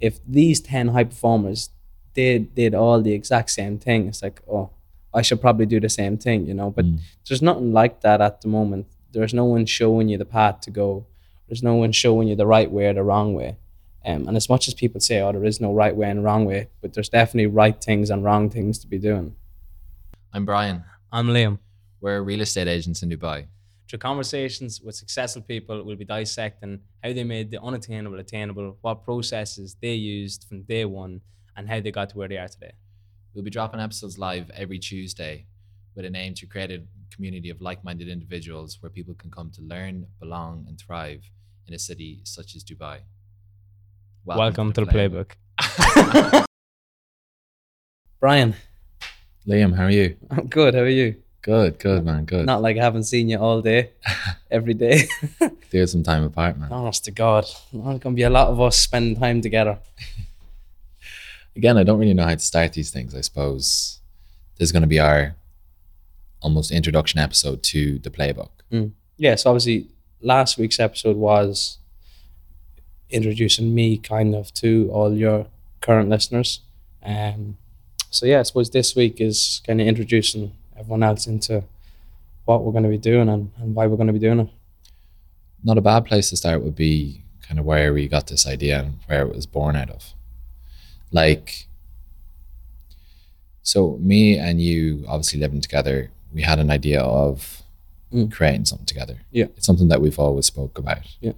if these ten high performers did did all the exact same thing, it's like, oh, I should probably do the same thing, you know. But Mm. there's nothing like that at the moment. There's no one showing you the path to go. There's no one showing you the right way or the wrong way. Um, and as much as people say, oh, there is no right way and wrong way, but there's definitely right things and wrong things to be doing. I'm Brian. I'm Liam. We're real estate agents in Dubai. Through conversations with successful people, we'll be dissecting how they made the unattainable attainable, what processes they used from day one, and how they got to where they are today. We'll be dropping episodes live every Tuesday with an aim to create a community of like minded individuals where people can come to learn, belong, and thrive in a city such as Dubai. Welcome, to the playbook. Brian, Liam, how are you? I'm good. How are you? Good, good, man, good. Not like I haven't seen you all day, every day. There's some time apart, man. Honest to God, there's gonna be a lot of us spending time together. Again, I don't really know how to start these things. I suppose this is going to be our almost introduction episode to the playbook. Yeah, so obviously last week's episode was introducing me kind of to all your current listeners. Um, so yeah, I suppose this week is kind of introducing everyone else into what we're going to be doing and, and why we're going to be doing it. Not a bad place to start would be kind of where we got this idea and where it was born out of. Like, so me and you obviously living together, we had an idea of Mm. creating something together. Yeah. It's something that we've always spoke about. Yeah.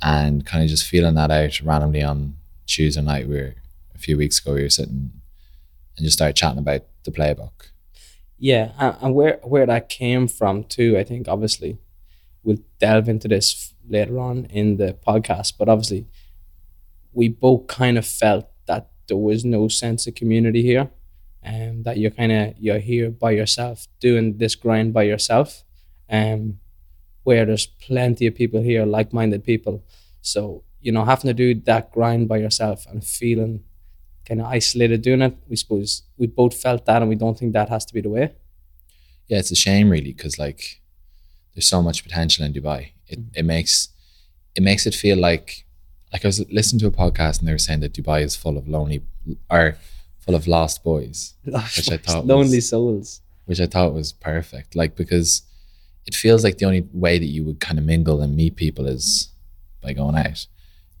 And kind of just feeling that out randomly on Tuesday night, we were a few weeks ago, we were sitting and just started chatting about the playbook. Yeah, and, where where that came from too, I think obviously we'll delve into this later on in the podcast, but obviously we both kind of felt that there was no sense of community here, and that you're kind of you're here by yourself doing this grind by yourself, um, where there's plenty of people here, like-minded people, so you know having to do that grind by yourself and feeling kind of isolated doing it. We suppose we both felt that, and we don't think that has to be the way. yeah, it's a shame really because like there's so much potential in Dubai. It mm. it makes it makes it feel like like I was listening to a podcast and they were saying that Dubai is full of lonely or full of lost boys, lost Which I thought lonely was- souls. which I thought was perfect. Like because it feels like the only way that you would kind of mingle and meet people is by going out.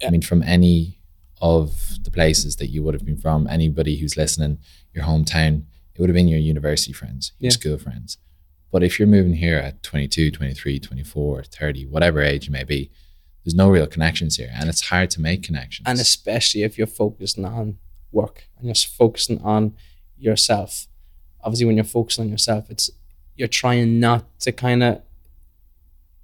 I mean, from any of the places that you would have been from, anybody who's listening, your hometown, it would have been your university friends, your Yeah. school friends. But if you're moving here at 22, 23, 24, 30, whatever age you may be, there's no real connections here. And it's hard to make connections. And especially if you're focusing on work and you're focusing on yourself. Obviously, when you're focusing on yourself, it's you're trying not to kind of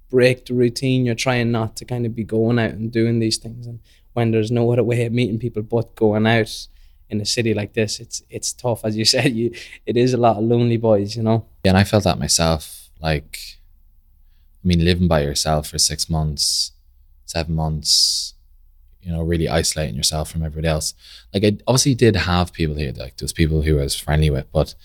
break the routine. You're trying not to kind of be going out and doing these things. And when there's no other way of meeting people but going out in a city like this, it's it's tough. As you said, you it is a lot of lonely boys, you know. Yeah, and I felt that myself. Like, I mean, living by yourself for six months, seven months, you know, really isolating yourself from everybody else. Like, I obviously did have people here. Like, was people who I was friendly with, but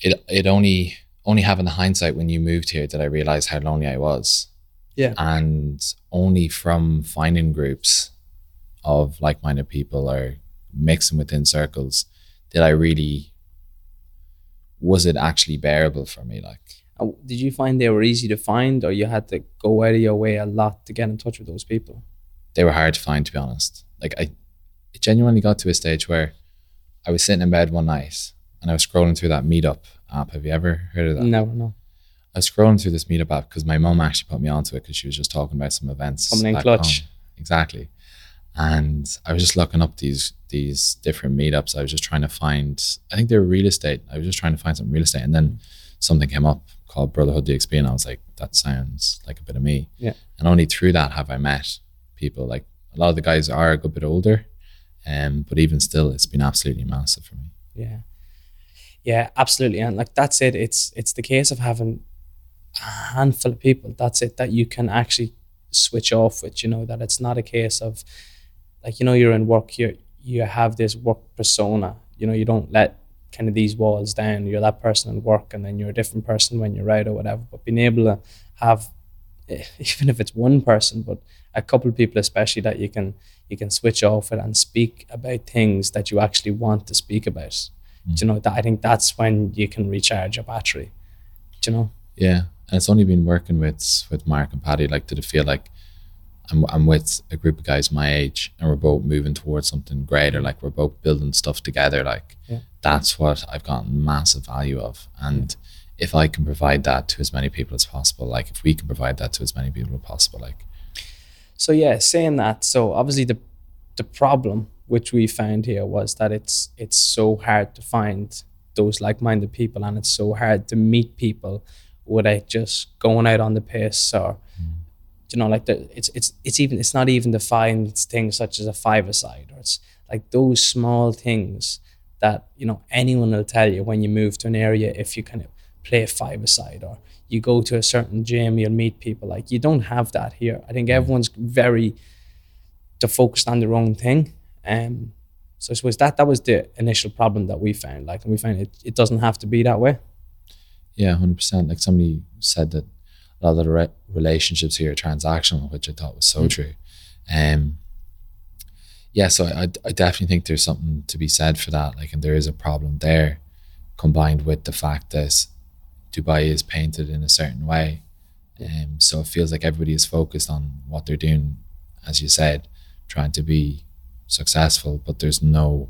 it it only only having the hindsight when you moved here did I realize how lonely I was. Yeah. and only from finding groups of like-minded people or mixing within circles did I really was it actually bearable for me like Uh, Did you find they were easy to find, or you had to go out of your way a lot to get in touch with those people? they were hard to find to be honest like i it genuinely got to a stage where i was sitting in bed one night and i was scrolling through that meetup app have you ever heard of that Never know. I was scrolling through this meetup app because my mom actually put me onto it because she was just talking about some events Coming in clutch. home. exactly and i was just looking up these these different meetups i was just trying to find i think they were real estate i was just trying to find some real estate and then something came up called brotherhood dxb and i was like that sounds like a bit of me Yeah. and only through that have i met people like a lot of the guys are a good bit older um but even still it's been absolutely massive for me Yeah. Yeah, absolutely. And like that's it. It's it's the case of having a handful of people. That's it that you can actually switch off with, you know, that it's not a case of like, you know, you're in work, you you have this work persona. You know, you don't let kind of these walls down. You're that person in work and then you're a different person when you're out or whatever. But being able to have even if it's one person, but a couple of people especially that you can you can switch off it and speak about things that you actually want to speak about. Mm. Do you know that I think that's when you can recharge your battery. Do you know? Yeah, and it's only been working with with Mark and Paddy. Like, did it feel like I'm I'm with a group of guys my age, and we're both moving towards something greater. Like, we're both building stuff together. Like, Yeah. that's what I've gotten massive value of. And if I can provide that to as many people as possible, like if we can provide that to as many people as possible, like So yeah, saying that, so obviously the the problem which we found here was that it's it's so hard to find those like-minded people and it's so hard to meet people without just going out on the piss or you know like the it's it's it's even it's not even to find things such as a five-a-side or it's like those small things that you know anyone will tell you when you move to an area if you kind of play a five-a-side or you go to a certain gym you'll meet people. Like you don't have that here. I think everyone's very to focused on their own thing. Um so i suppose that that was the initial problem that we found. Like and we found it, it doesn't have to be that way Yeah, hundred percent. Like somebody said that a lot of the re- relationships here are transactional, which I thought was so true. Um, yeah, so I, I definitely think there's something to be said for that. Like, and there is a problem there, combined with the fact that Dubai is painted in a certain way. Um, so it feels like everybody is focused on what they're doing, as you said, trying to be successful, but there's no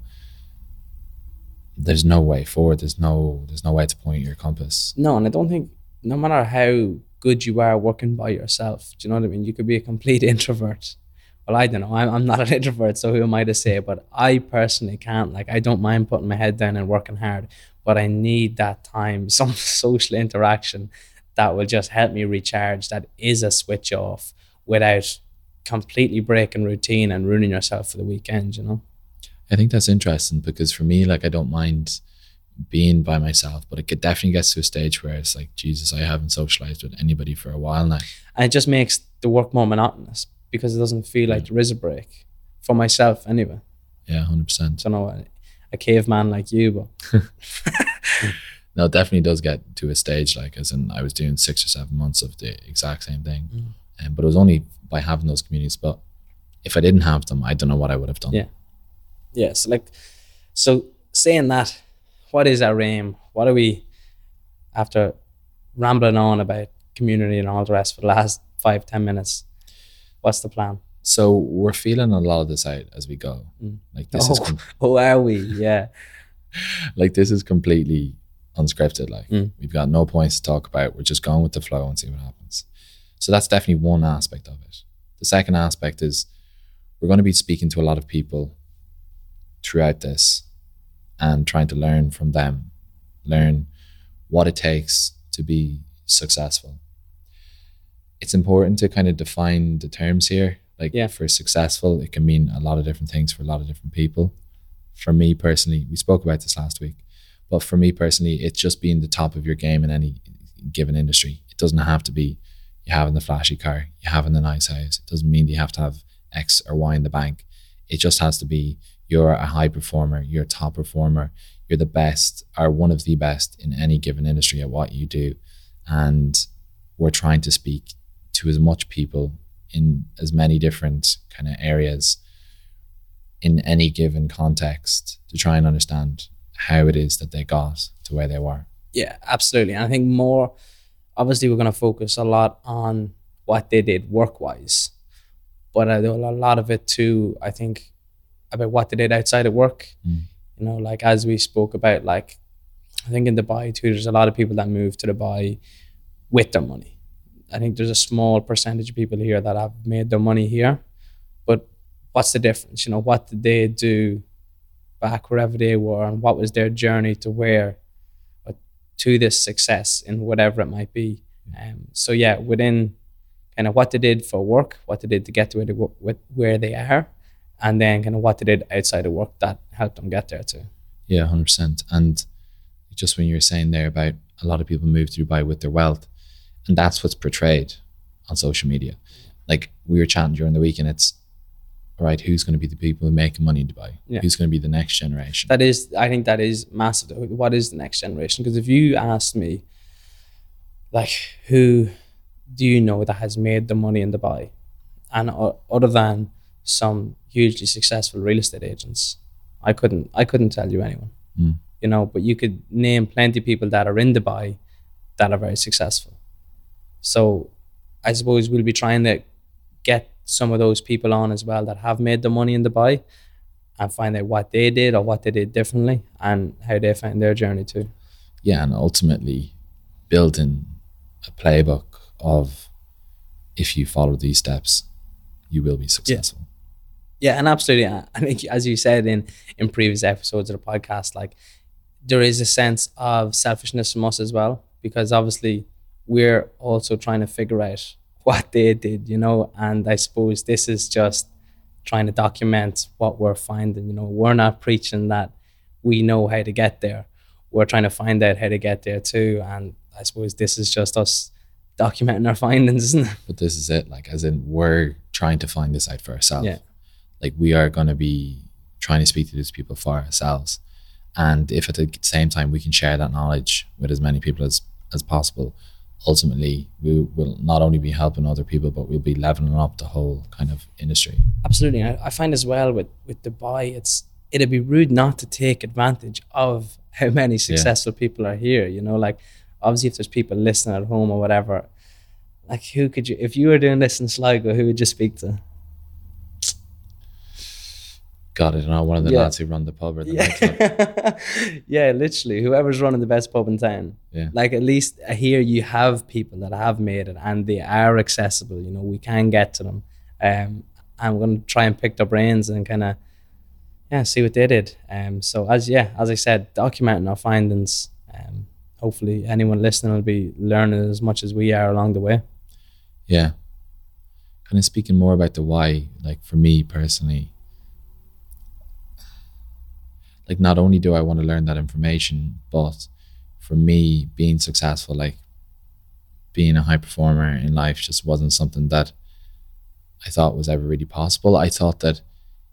there's no way forward. There's no there's no way to point your compass. no and i don't think no matter how good you are working by yourself do you know what i mean? You could be a complete introvert. Well i don't know. I'm, I'm not an introvert so who am i to say? But i personally can't. Like i don't mind putting my head down and working hard but i need that time some social interaction that will just help me recharge that is a switch off without completely breaking routine and ruining yourself for the weekend you know I think that's interesting because for me, like I don't mind being by myself, but it definitely gets to a stage where it's like, Jesus, I haven't socialized with anybody for a while now. and it just makes the work more monotonous because it doesn't feel like there is a break for myself anyway Yeah, hundred percent. I don't know a, a caveman like you but No, it definitely does get to a stage like as in I was doing six or seven months of the exact same thing, Mm. um, but it was only by having those communities. But if I didn't have them, I don't know what I would have done. Yeah. Yeah so like so saying that what is our aim what are we after rambling on about community and all the rest for the last five ten minutes what's the plan So we're feeling a lot of this out as we go. Mm. Like this is oh, com- oh are we yeah like this is completely unscripted. Like Mm. we've got no points to talk about. We're just going with the flow and see what happens. So that's definitely one aspect of it. The second aspect is we're going to be speaking to a lot of people throughout this and trying to learn from them, learn what it takes to be successful. It's important to kind of define the terms here. Like Yeah. for successful, it can mean a lot of different things for a lot of different people. For me personally, we spoke about this last week, but for me personally, it's just being the top of your game in any given industry. It doesn't have to be you having the flashy car, you having the nice house. It doesn't mean you have to have X or Y in the bank. It just has to be you're a high performer, you're a top performer, you're the best or one of the best in any given industry at what you do. And we're trying to speak to as much people in as many different kind of areas in any given context to try and understand how it is that they got to where they were. Yeah, absolutely. And I think more, obviously, we're going to focus a lot on what they did work wise, but a lot of it too, I think, about what they did outside of work. Mm. You know, like as we spoke about, like, I think in Dubai too, there's a lot of people that move to Dubai with their money. I think there's a small percentage of people here that have made their money here, but what's the difference? You know, what did they do back wherever they were, and what was their journey to where to this success in whatever it might be. Um, so yeah, within kind of what they did for work, what they did to get to where they, where they are, and then kind of what they did outside of work that helped them get there too. Yeah, hundred percent. And just when you were saying there about a lot of people move to Dubai with their wealth, and that's what's portrayed on social media. Like we were chatting during the week, and it's all right. Who's going to be the people who make money in Dubai? Yeah. Who's going to be the next generation? That is, I think that is massive. What is the next generation? Because if you asked me, like, who do you know that has made the money in Dubai, and o- other than some hugely successful real estate agents. I couldn't I couldn't tell you anyone. Mm. You know, but you could name plenty of people that are in Dubai that are very successful. So I suppose we'll be trying to get some of those people on as well that have made the money in Dubai and find out what they did or what they did differently and how they found their journey too. Yeah, and ultimately building a playbook of if you follow these steps, you will be successful. Yeah, and absolutely. I think, as you said in in previous episodes of the podcast, like there is a sense of selfishness from us as well, because obviously we're also trying to figure out what they did, you know. And I suppose this is just trying to document what we're finding. You know, we're not preaching that we know how to get there. We're trying to find out how to get there too. And I suppose this is just us documenting our findings, isn't it? But this is it, like as in we're trying to find this out for ourselves. Yeah. Like we are gonna be trying to speak to these people for ourselves. And if at the same time we can share that knowledge with as many people as, as possible, ultimately we will not only be helping other people, but we'll be leveling up the whole kind of industry. Absolutely. I, I find as well with, with Dubai, it's it'd be rude not to take advantage of how many successful people are here. You know, like obviously if there's people listening at home or whatever, like who could you if you were doing this in Sligo, who would you speak to? God, I don't know, one of the Yeah. lads who run the pub or the nightclub. Yeah. yeah, literally. Whoever's running the best pub in town. Yeah. Like at least here you have people that have made it and they are accessible. You know, we can get to them. Um, I'm gonna try and pick their brains and kind of yeah, see what they did. Um, so as yeah, as I said, documenting our findings. Um, hopefully anyone listening will be learning as much as we are along the way. Yeah. Kind of speaking more about the why, like for me personally, like not only do I want to learn that information, but for me, being successful, like being a high performer in life just wasn't something that I thought was ever really possible. I thought that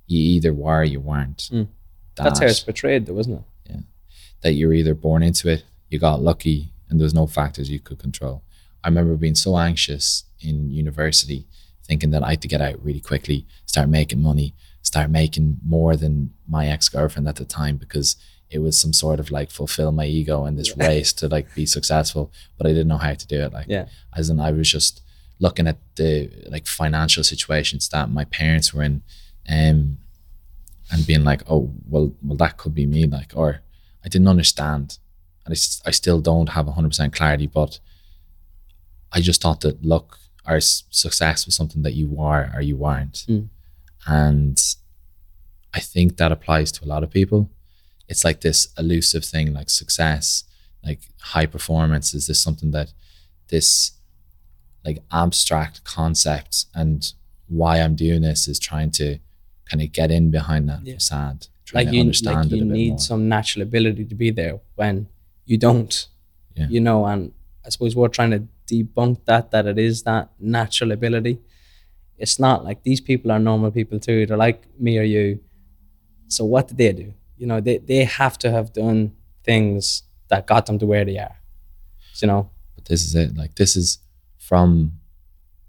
you either were or you weren't. Mm. That's how it's portrayed, though, isn't it? Yeah. That you're either born into it, you got lucky, and there was no factors you could control. I remember being so anxious in university, thinking that I had to get out really quickly, start making money, start making more than my ex girlfriend at the time because it was some sort of like fulfill my ego in this race to like be successful, but I didn't know how to do it. Like, Yeah. as in, I was just looking at the like financial situations that my parents were in, um, and being like, oh, well, well, that could be me. Like, or I didn't understand, and I, I still don't have hundred percent clarity. But I just thought that luck or success was something that you are or you weren't, Mm. And I think that applies to a lot of people. It's like this elusive thing, like success, like high performance. Is this something that this like abstract concept and why I'm doing this is trying to kind of get in behind that Yeah. facade, trying like to you, understand like it you a bit need more. some natural ability to be there when you don't Yeah. you know and i suppose we're trying to debunk that that it is that natural ability it's not like these people are normal people too they're like me or you so what did they do you know they, they have to have done things that got them to where they are you know but this is it. Like this is from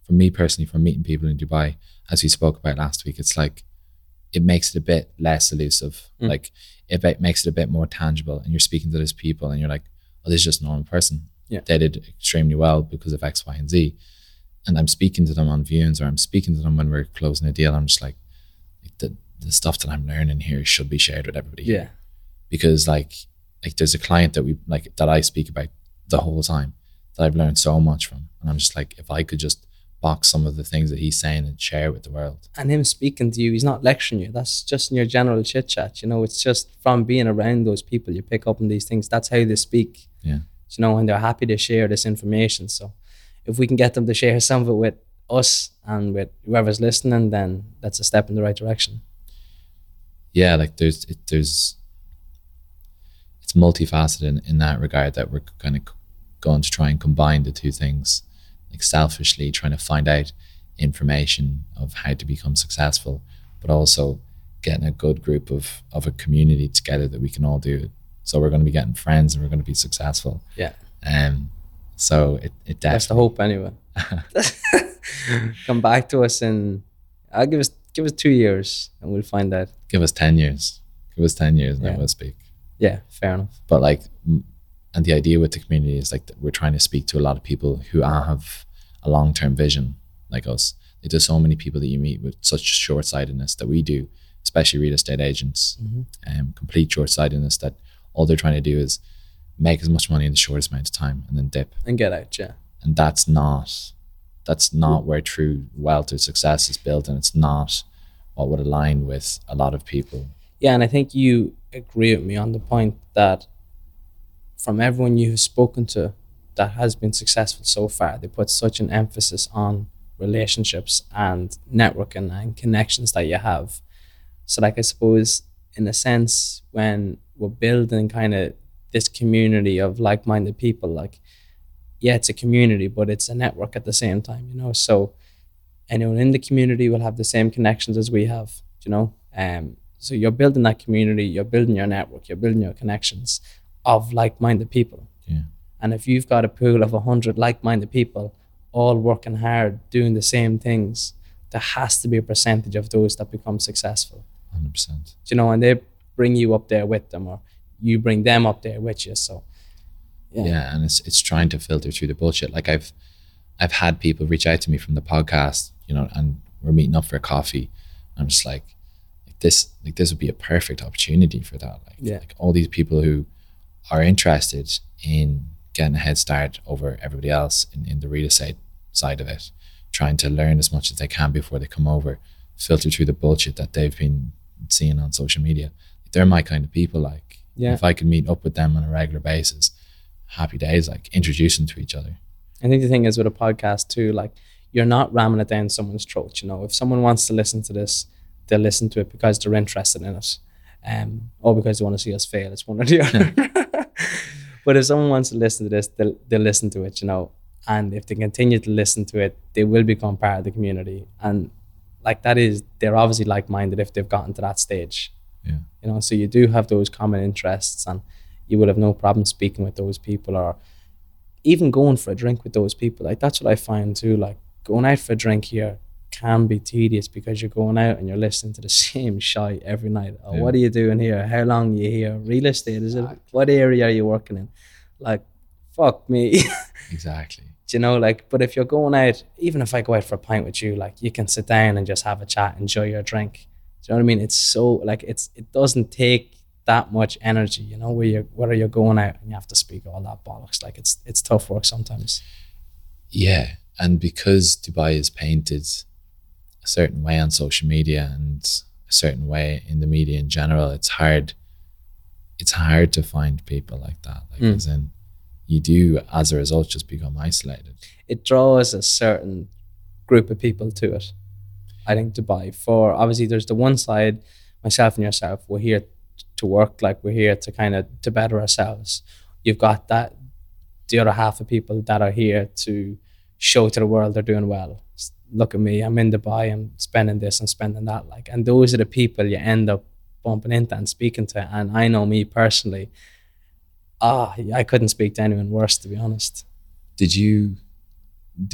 from me personally, from meeting people in Dubai, as we spoke about last week. It's like it makes it a bit less elusive. Mm. Like it ba- makes it a bit more tangible, and you're speaking to these people, and you're like, "Oh, this is just a normal person. Yeah. They did extremely well because of X, Y, and Z." And I'm speaking to them on viewings, or I'm speaking to them when we're closing a deal. I'm just like, like the the stuff that I'm learning here should be shared with everybody yeah because like like there's a client that we like that I speak about the whole time that I've learned so much from and I'm just like if I could just box some of the things that he's saying and share with the world and him speaking to you, he's not lecturing you. That's just in your general chit chat. You know, it's just from being around those people you pick up on these things. That's how they speak. Yeah. You know, and they're happy to share this information. So if we can get them to share some of it with us and with whoever's listening, then that's a step in the right direction. yeah like there's it, there's it's multifaceted in, in that regard that we're kind of going to try and combine the two things like selfishly trying to find out information of how to become successful but also getting a good group of of a community together that we can all do it so we're going to be getting friends and we're going to be successful Yeah. um so it, it That's the hope anyway. Come back to us in I'll give us give us two years and we'll find that. Give us ten years. Give us ten years, and Yeah. then we'll speak. Yeah, fair enough. But like, and the idea with the community is like we're trying to speak to a lot of people who have a long term vision, like us. There's so many people that you meet with such short sightedness that we do, especially real estate agents, Mhm. um, complete short sightedness that all they're trying to do is make as much money in the shortest amount of time and then dip. And get out, yeah. and that's not that's not where true wealth or success is built and it's not what would align with a lot of people Yeah, and I think you agree with me on the point that from everyone you've spoken to that has been successful so far, they put such an emphasis on relationships and networking and connections that you have. So, like, I suppose, in a sense, when we're building kind of this community of like minded people, like, yeah, it's a community, but it's a network at the same time, you know? So, anyone in the community will have the same connections as we have, you know? Um, so you're building that community, you're building your network, you're building your connections of like-minded people. Yeah. And if you've got a pool of 100 like-minded people all working hard, doing the same things, there has to be a percentage of those that become successful. 100% you know, and they bring you up there with them or you bring them up there with you. So yeah. Yeah. and it's it's trying to filter through the bullshit like i've i've had people reach out to me from the podcast you know and we're meeting up for a coffee i'm just like, like this like this would be a perfect opportunity for that like, Yeah. like all these people who are interested in getting a head start over everybody else in, in the real estate side of it trying to learn as much as they can before they come over filter through the bullshit that they've been seeing on social media they're my kind of people like Yeah. if i could meet up with them on a regular basis happy days like introducing to each other I think the thing is with a podcast too, like you're not ramming it down someone's throat. You know, if someone wants to listen to this, they'll listen to it because they're interested in it, um, or because they want to see us fail. It's one or the other. but if someone wants to listen to this, they'll they'll listen to it. You know, and if they continue to listen to it, they will become part of the community. And like that is, they're obviously like minded if they've gotten to that stage. Yeah. You know, so you do have those common interests, and you will have no problem speaking with those people or even going for a drink with those people. Like that's what I find too. Like going out for a drink here can be tedious because you're going out and you're listening to the same shite every night. Oh, Yeah. what are you doing here? How long are you here? Real estate is it? What area are you working in? Like, fuck me. exactly Do you know, like, but if you're going out, even if I go out for a pint with you, like, you can sit down and just have a chat, enjoy your drink. Do you know what I mean? It's so like it's it doesn't take that much energy, you know, where you whether you're going out and you have to speak all that bollocks. Like it's it's tough work sometimes. yeah and because dubai is painted a certain way on social media and a certain way in the media in general it's hard it's hard to find people like that like Mm. as in you do as a result just become isolated It draws a certain group of people to it. I think Dubai. For obviously, there's the one side, myself and yourself. We're here to work. Like we're here to kind of to better ourselves. You've got that the other half of people that are here to show to the world they're doing well. Look at me, I'm in Dubai, I'm spending this and spending that. Like, and those are the people you end up bumping into and speaking to. And I know me personally. Ah, I couldn't speak to anyone worse, to be honest. did you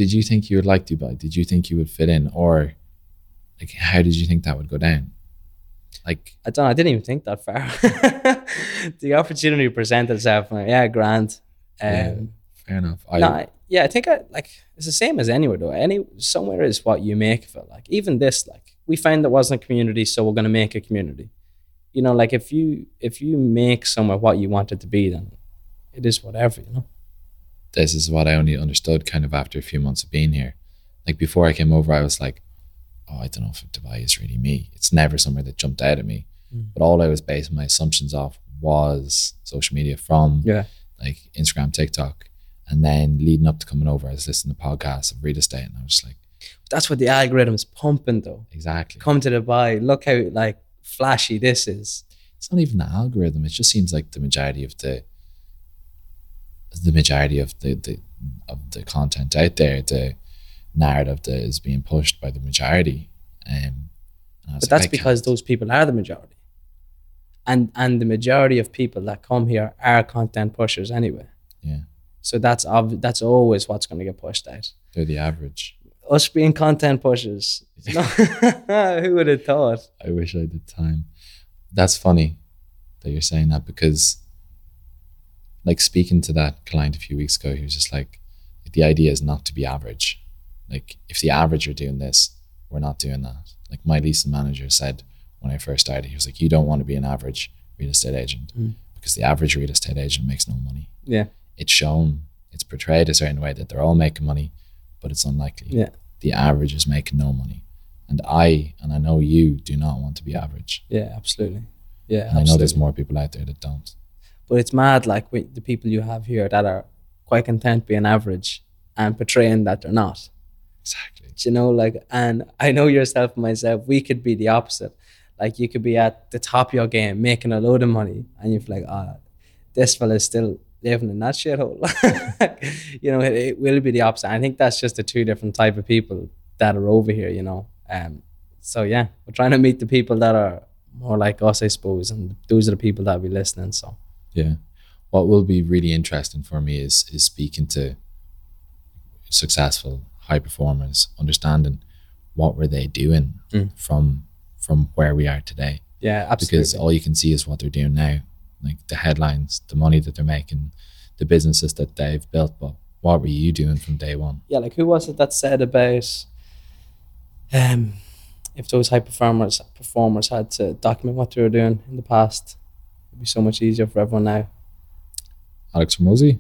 did you think you would like dubai did you think you would fit in or like how did you think that would go down like I don't I didn't even think that far. the opportunity presented itself. Like, yeah, grand. Um, Yeah. fair enough i no, yeah, I think I like it's the same as anywhere though. Any somewhere is what you make of it. Like even this, like we found there wasn't a community, so we're gonna make a community. You know, like if you if you make somewhere what you want it to be, then it is whatever. You know. this is what I only understood kind of after a few months of being here. Like before I came over, I was like, oh, I don't know if Dubai is really me. It's never somewhere that jumped out at me. Mm. But all I was basing my assumptions off was social media from Yeah. like Instagram, TikTok. And then leading up to coming over, I was listening to podcasts of real estate and I was just like, That's what the algorithm's pumping though. exactly. Come to Dubai. Look how like flashy this is. It's not even the algorithm. It just seems like the majority of the the majority of the, the of the content out there, the narrative that is being pushed by the majority. Um, and But that's because those people are the majority. And and the majority of people that come here are content pushers anyway. Yeah. So that's ob- that's always what's going to get pushed out. they're the average. us being content pushers. Who would have thought? I wish I did time. That's funny that you're saying that because, like, speaking to that client a few weeks ago, he was just like, the idea is not to be average. Like, if the average are doing this, we're not doing that. Like, my leasing manager said when I first started, he was like, you don't want to be an average real estate agent Mm. because the average real estate agent makes no money. Yeah. It's shown, it's portrayed a certain way that they're all making money, but it's unlikely. Yeah. The average is making no money. And I, and I know you, do not want to be average. Yeah, absolutely. Yeah, And I know there's more people out there that don't. But it's mad, like the people you have here that are quite content being average and portraying that they're not. Exactly. Do you know, like, and I know yourself and myself, we could be the opposite. Like, you could be at the top of your game, making a load of money, and you're like, ah, this fella's still living in that shithole. you know, it, it will be the opposite. I think that's just the two different type of people that are over here. You know, um. So yeah, we're trying to meet the people that are more like us, I suppose, and those are the people that will be listening. So Yeah. What will be really interesting for me is is speaking to successful high performers, understanding what were they doing Mm. from from where we are today. yeah, absolutely. Because all you can see is what they're doing now. Like the headlines, the money that they're making, the businesses that they've built. But what were you doing from day one? yeah, like who was it that said about um if those high performers performers had to document what they were doing in the past, it'd be so much easier for everyone now. Alex Hormozi?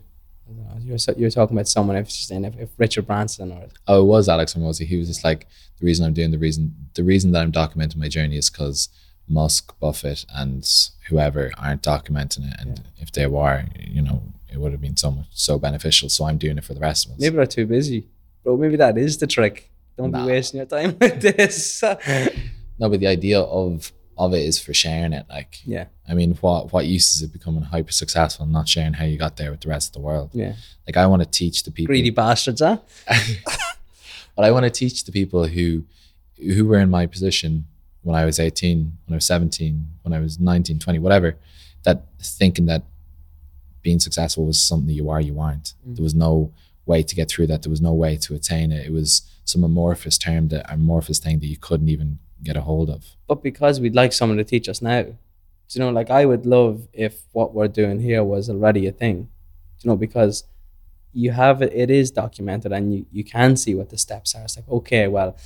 I don't know, You were, so- you were talking about someone if if, if Richard Branson or Oh, it was Alex Hormozi. He was just like the reason I'm doing the reason the reason that I'm documenting my journey is because Musk, Buffett, and whoever aren't documenting it, and if they were, you know, it would have been so much so beneficial. So I'm doing it for the rest of us. maybe they're too busy. Bro, maybe that is the trick. Don't Nah. be wasting your time with this. No, but the idea of of it is for sharing it. Like, yeah, I mean, what what use is it becoming hyper successful and not sharing how you got there with the rest of the world? yeah. Like, I want to teach the people. Greedy bastards, huh? but I want to teach the people who who were in my position when I was 18, when I was 17, when I was 19, 20, whatever, that thinking that being successful was something you are, you aren't. Mm. There was no way to get through that. There was no way to attain it. It was some amorphous term, that amorphous thing that you couldn't even get a hold of. but because we'd like someone to teach us now. Do you know, like I would love if what we're doing here was already a thing. Do you know, because you have it, it is documented and you, you can see what the steps are. It's like, okay, well,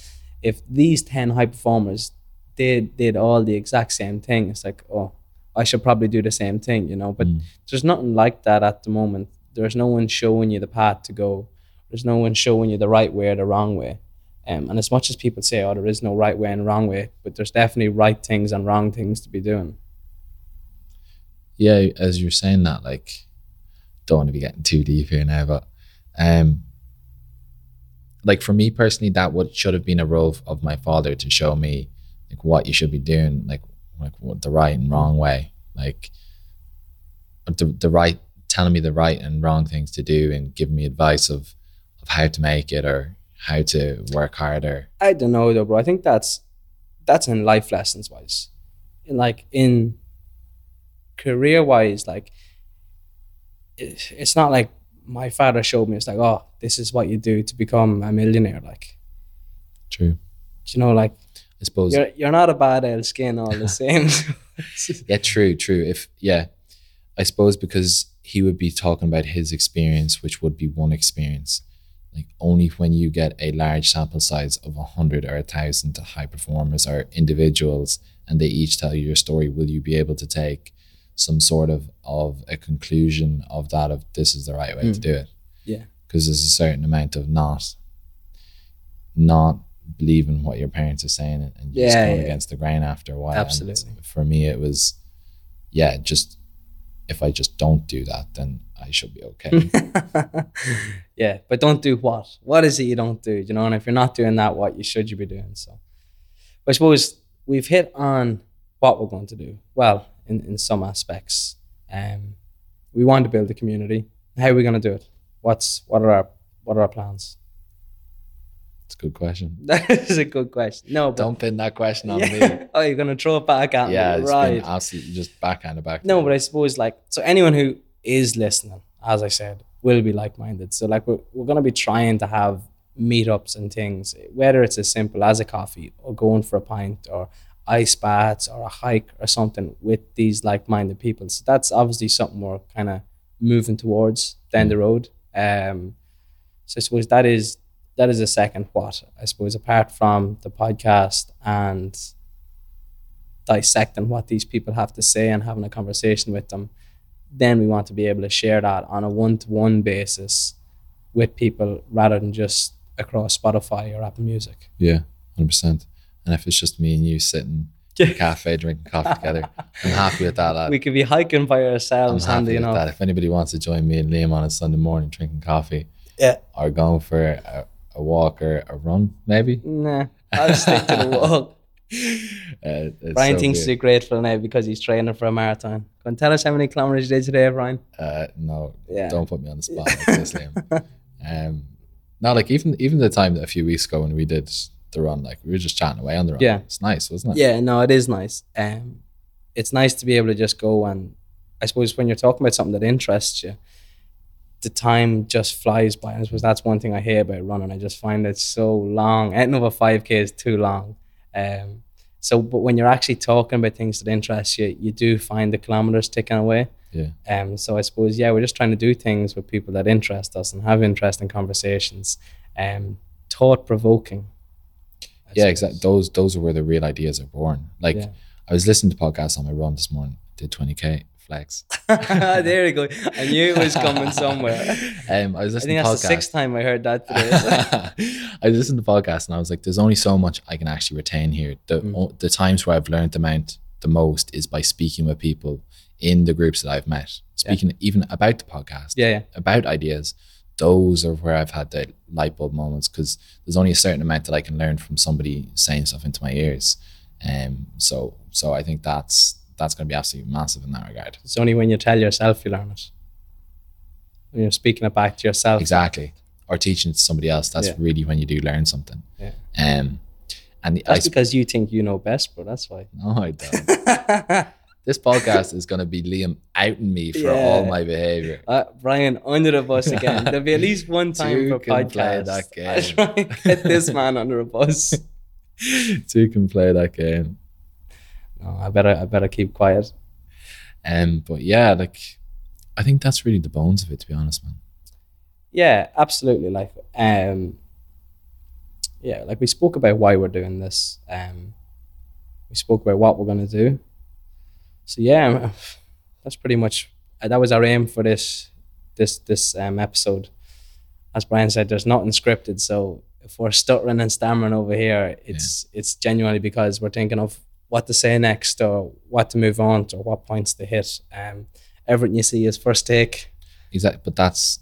if these 10 high performers did did all the exact same thing, it's like, oh, I should probably do the same thing, you know. But Mm. there's nothing like that at the moment. There's no one showing you the path to go. There's no one showing you the right way or the wrong way. Um, and as much as people say, oh, there is no right way and wrong way, but there's definitely right things and wrong things to be doing. yeah, as you're saying that, like, don't want to be getting too deep here now, but um, like for me personally, that what should have been a role of- my father to show me like what you should be doing, like like what the right and wrong way, like the the right telling me the right and wrong things to do and giving me advice of of how to make it or how to work harder. I don't know though, bro. I think that's that's in life lessons wise. In like in career wise, like it, it's not like my father showed me. It's like, oh, this is what you do to become a millionaire. Like, True. do you know, like I suppose. you're you're not a bad ale skin all the same. Yeah, true, true. If yeah, I suppose because he would be talking about his experience, which would be one experience. Like only when you get a large sample size of a hundred or a thousand high performers or individuals, and they each tell you your story, will you be able to take some sort of of a conclusion of that of this is the right way to Mm. do it. Yeah. because there's a certain amount of not not believing what your parents are saying and- and just Yeah, going yeah. against the grain after a while. And Absolutely. for me, it was, yeah, just if I just don't do that, then I should be okay. yeah, but don't do what? What is it you don't do? You know, and if you're not doing that, what you should you be doing? So, I suppose we've hit on what we're going to do. Well, in, in some aspects, um, we want to build a community. How are we going to do it? What's what are our what are our plans? It's a good question. That is a good question. No, but Don't pin that question on yeah. me. oh, you're going to throw it back at Yeah, me, it's right? been absolutely just backhand back. No, but I suppose like so anyone who is listening, as I said, will be like minded. So like we're we're gonna be trying to have meetups and things, whether it's as simple as a coffee or going for a pint or ice baths or a hike or something with these like-minded people. So that's obviously something we're kind of moving towards down the road. Um, so I suppose that is that is a second what I suppose apart from the podcast and dissecting what these people have to say and having a conversation with them, then we want to be able to share that on a one-to-one basis with people rather than just across Spotify or Apple Music. Yeah, hundred percent. And if it's just me and you sitting in a cafe drinking coffee together, I'm happy with that. Lad. We could be hiking by ourselves. I'm happy with enough. that. If anybody wants to join me and Liam on a Sunday morning drinking coffee Yeah. or going for a, a walk or a run, maybe. Nah, I'll stick to the walk. Uh, Brian so thinks he's grateful now because he's training for a marathon. Go and tell us how many kilometers you did today, Brian. Uh, no, Yeah. don't put me on the spot like this, Liam. Um, no, like even even the time that a few weeks ago when we did the run, like we were just chatting away on the run. Yeah. it's nice, wasn't it? Yeah, no, it is nice. Um, it's nice to be able to just go and I suppose when you're talking about something that interests you, the time just flies by. And I suppose that's one thing I hate about running. I just find it so long. Anything over five k is too long. Um, so, but when you're actually talking about things that interest you, you do find the kilometers ticking away. Yeah. Um, so I suppose yeah, we're just trying to do things with people that interest us and have interesting conversations. Um, thought provoking. yeah, exactly. Those those are where the real ideas are born. Like Yeah. I was listening to podcasts on my run this morning. Did twenty k flex. there you go. I knew it was coming somewhere. Um, I was I think that's the sixth time I heard that today. I listened to podcasts and I was like, "There's only so much I can actually retain here." The Mm. o- the times where I've learned the amount the most is by speaking with people in the groups that I've met, speaking even about the podcast, yeah, yeah. about ideas. Those are where I've had the light bulb moments because there's only a certain amount that I can learn from somebody saying stuff into my ears. Um, so so I think that's that's going to be absolutely massive in that regard. It's only when you tell yourself you learn it. When you're speaking it back to yourself. Exactly. Or teaching it to somebody else. That's Yeah. really when you do learn something. Yeah. Um, and the, I That's because you think you know best, bro. That's why. No, I don't. this podcast is going to be Liam outing me for all my behavior. Uh, Brian, under the bus again. There'll be at least one time Two for play podcast. that I game. try and get this man under a bus. Two can play that game. No, I better, I better keep quiet. Um, but yeah, like I think that's really the bones of it, to be honest, man. Yeah, absolutely. Like, um, yeah, like we spoke about why we're doing this. Um, we spoke about what we're gonna do. So yeah, that's pretty much uh, that was our aim for this this this um, episode. As Brian said, there's nothing scripted. So if we're stuttering and stammering over here, it's it's genuinely because we're thinking of what to say next or what to move on to or what points to hit. Um, everything you see is first take. Exactly. But that's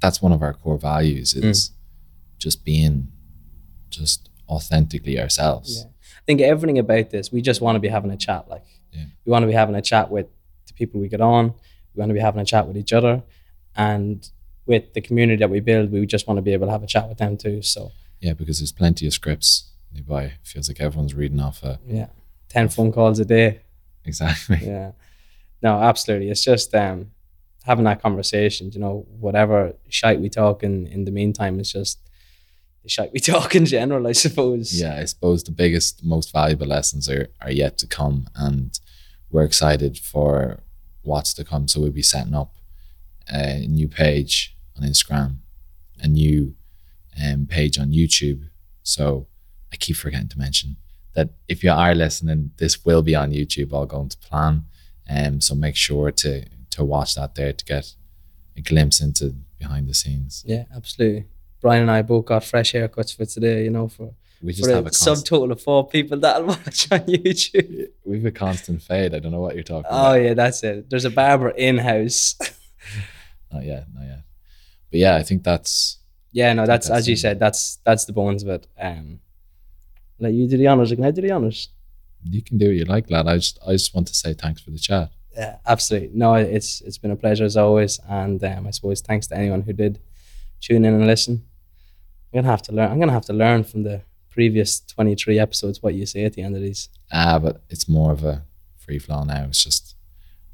that's one of our core values Mm. is just being just authentically ourselves. Yeah. I think everything about this, we just want to be having a chat. Like, Yeah. we want to be having a chat with the people we get on. We want to be having a chat with each other, and with the community that we build, we just want to be able to have a chat with them too. So, Yeah, because there's plenty of scripts nearby. Feels like everyone's reading off a yeah, ten phone calls a day. exactly. Yeah, no, absolutely. It's just um, having that conversation. You know, whatever shite we talk in in the meantime, it's just the shite we talk in general. I suppose. yeah, I suppose the biggest, most valuable lessons are, are yet to come, and we're excited for what's to come. So we'll be setting up a new page on Instagram, a new um, page on YouTube. So I keep forgetting to mention that if you are listening, this will be on YouTube, all going to plan. Um, so make sure to to watch that there to get a glimpse into behind the scenes. Yeah, absolutely. Brian and I both got fresh haircuts for today. You know, for We just for have a a subtotal of four people that'll watch on YouTube. we've a constant fade. I don't know what you're talking about. Oh about. yeah, that's it. There's a barber in house. Not yet, not yet. But yeah, I think that's yeah, no, that's, that's as you said. That's that's the bones of it. Um, let you do the honors. Can I do the honors? you can do what you like, lad. I just I just want to say thanks for the chat. Yeah, absolutely. No, it's it's been a pleasure as always, and um, I suppose thanks to anyone who did tune in and listen. I'm gonna have to learn. I'm gonna have to learn from the previous 23 episodes what you say at the end of these. Ah, but it's more of a free flow now. It's just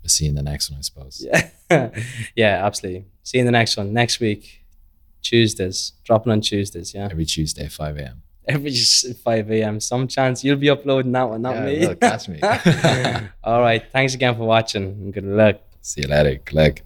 we'll see you in the next one, I suppose. Yeah, yeah, absolutely. See you in the next one next week. Tuesdays. Dropping on Tuesdays, yeah. every Tuesday, 5 a.m. Every 5 a.m. Some chance you'll be uploading that one, not Yeah, me. catch me. All right. Thanks again for watching good luck. See you later. Click.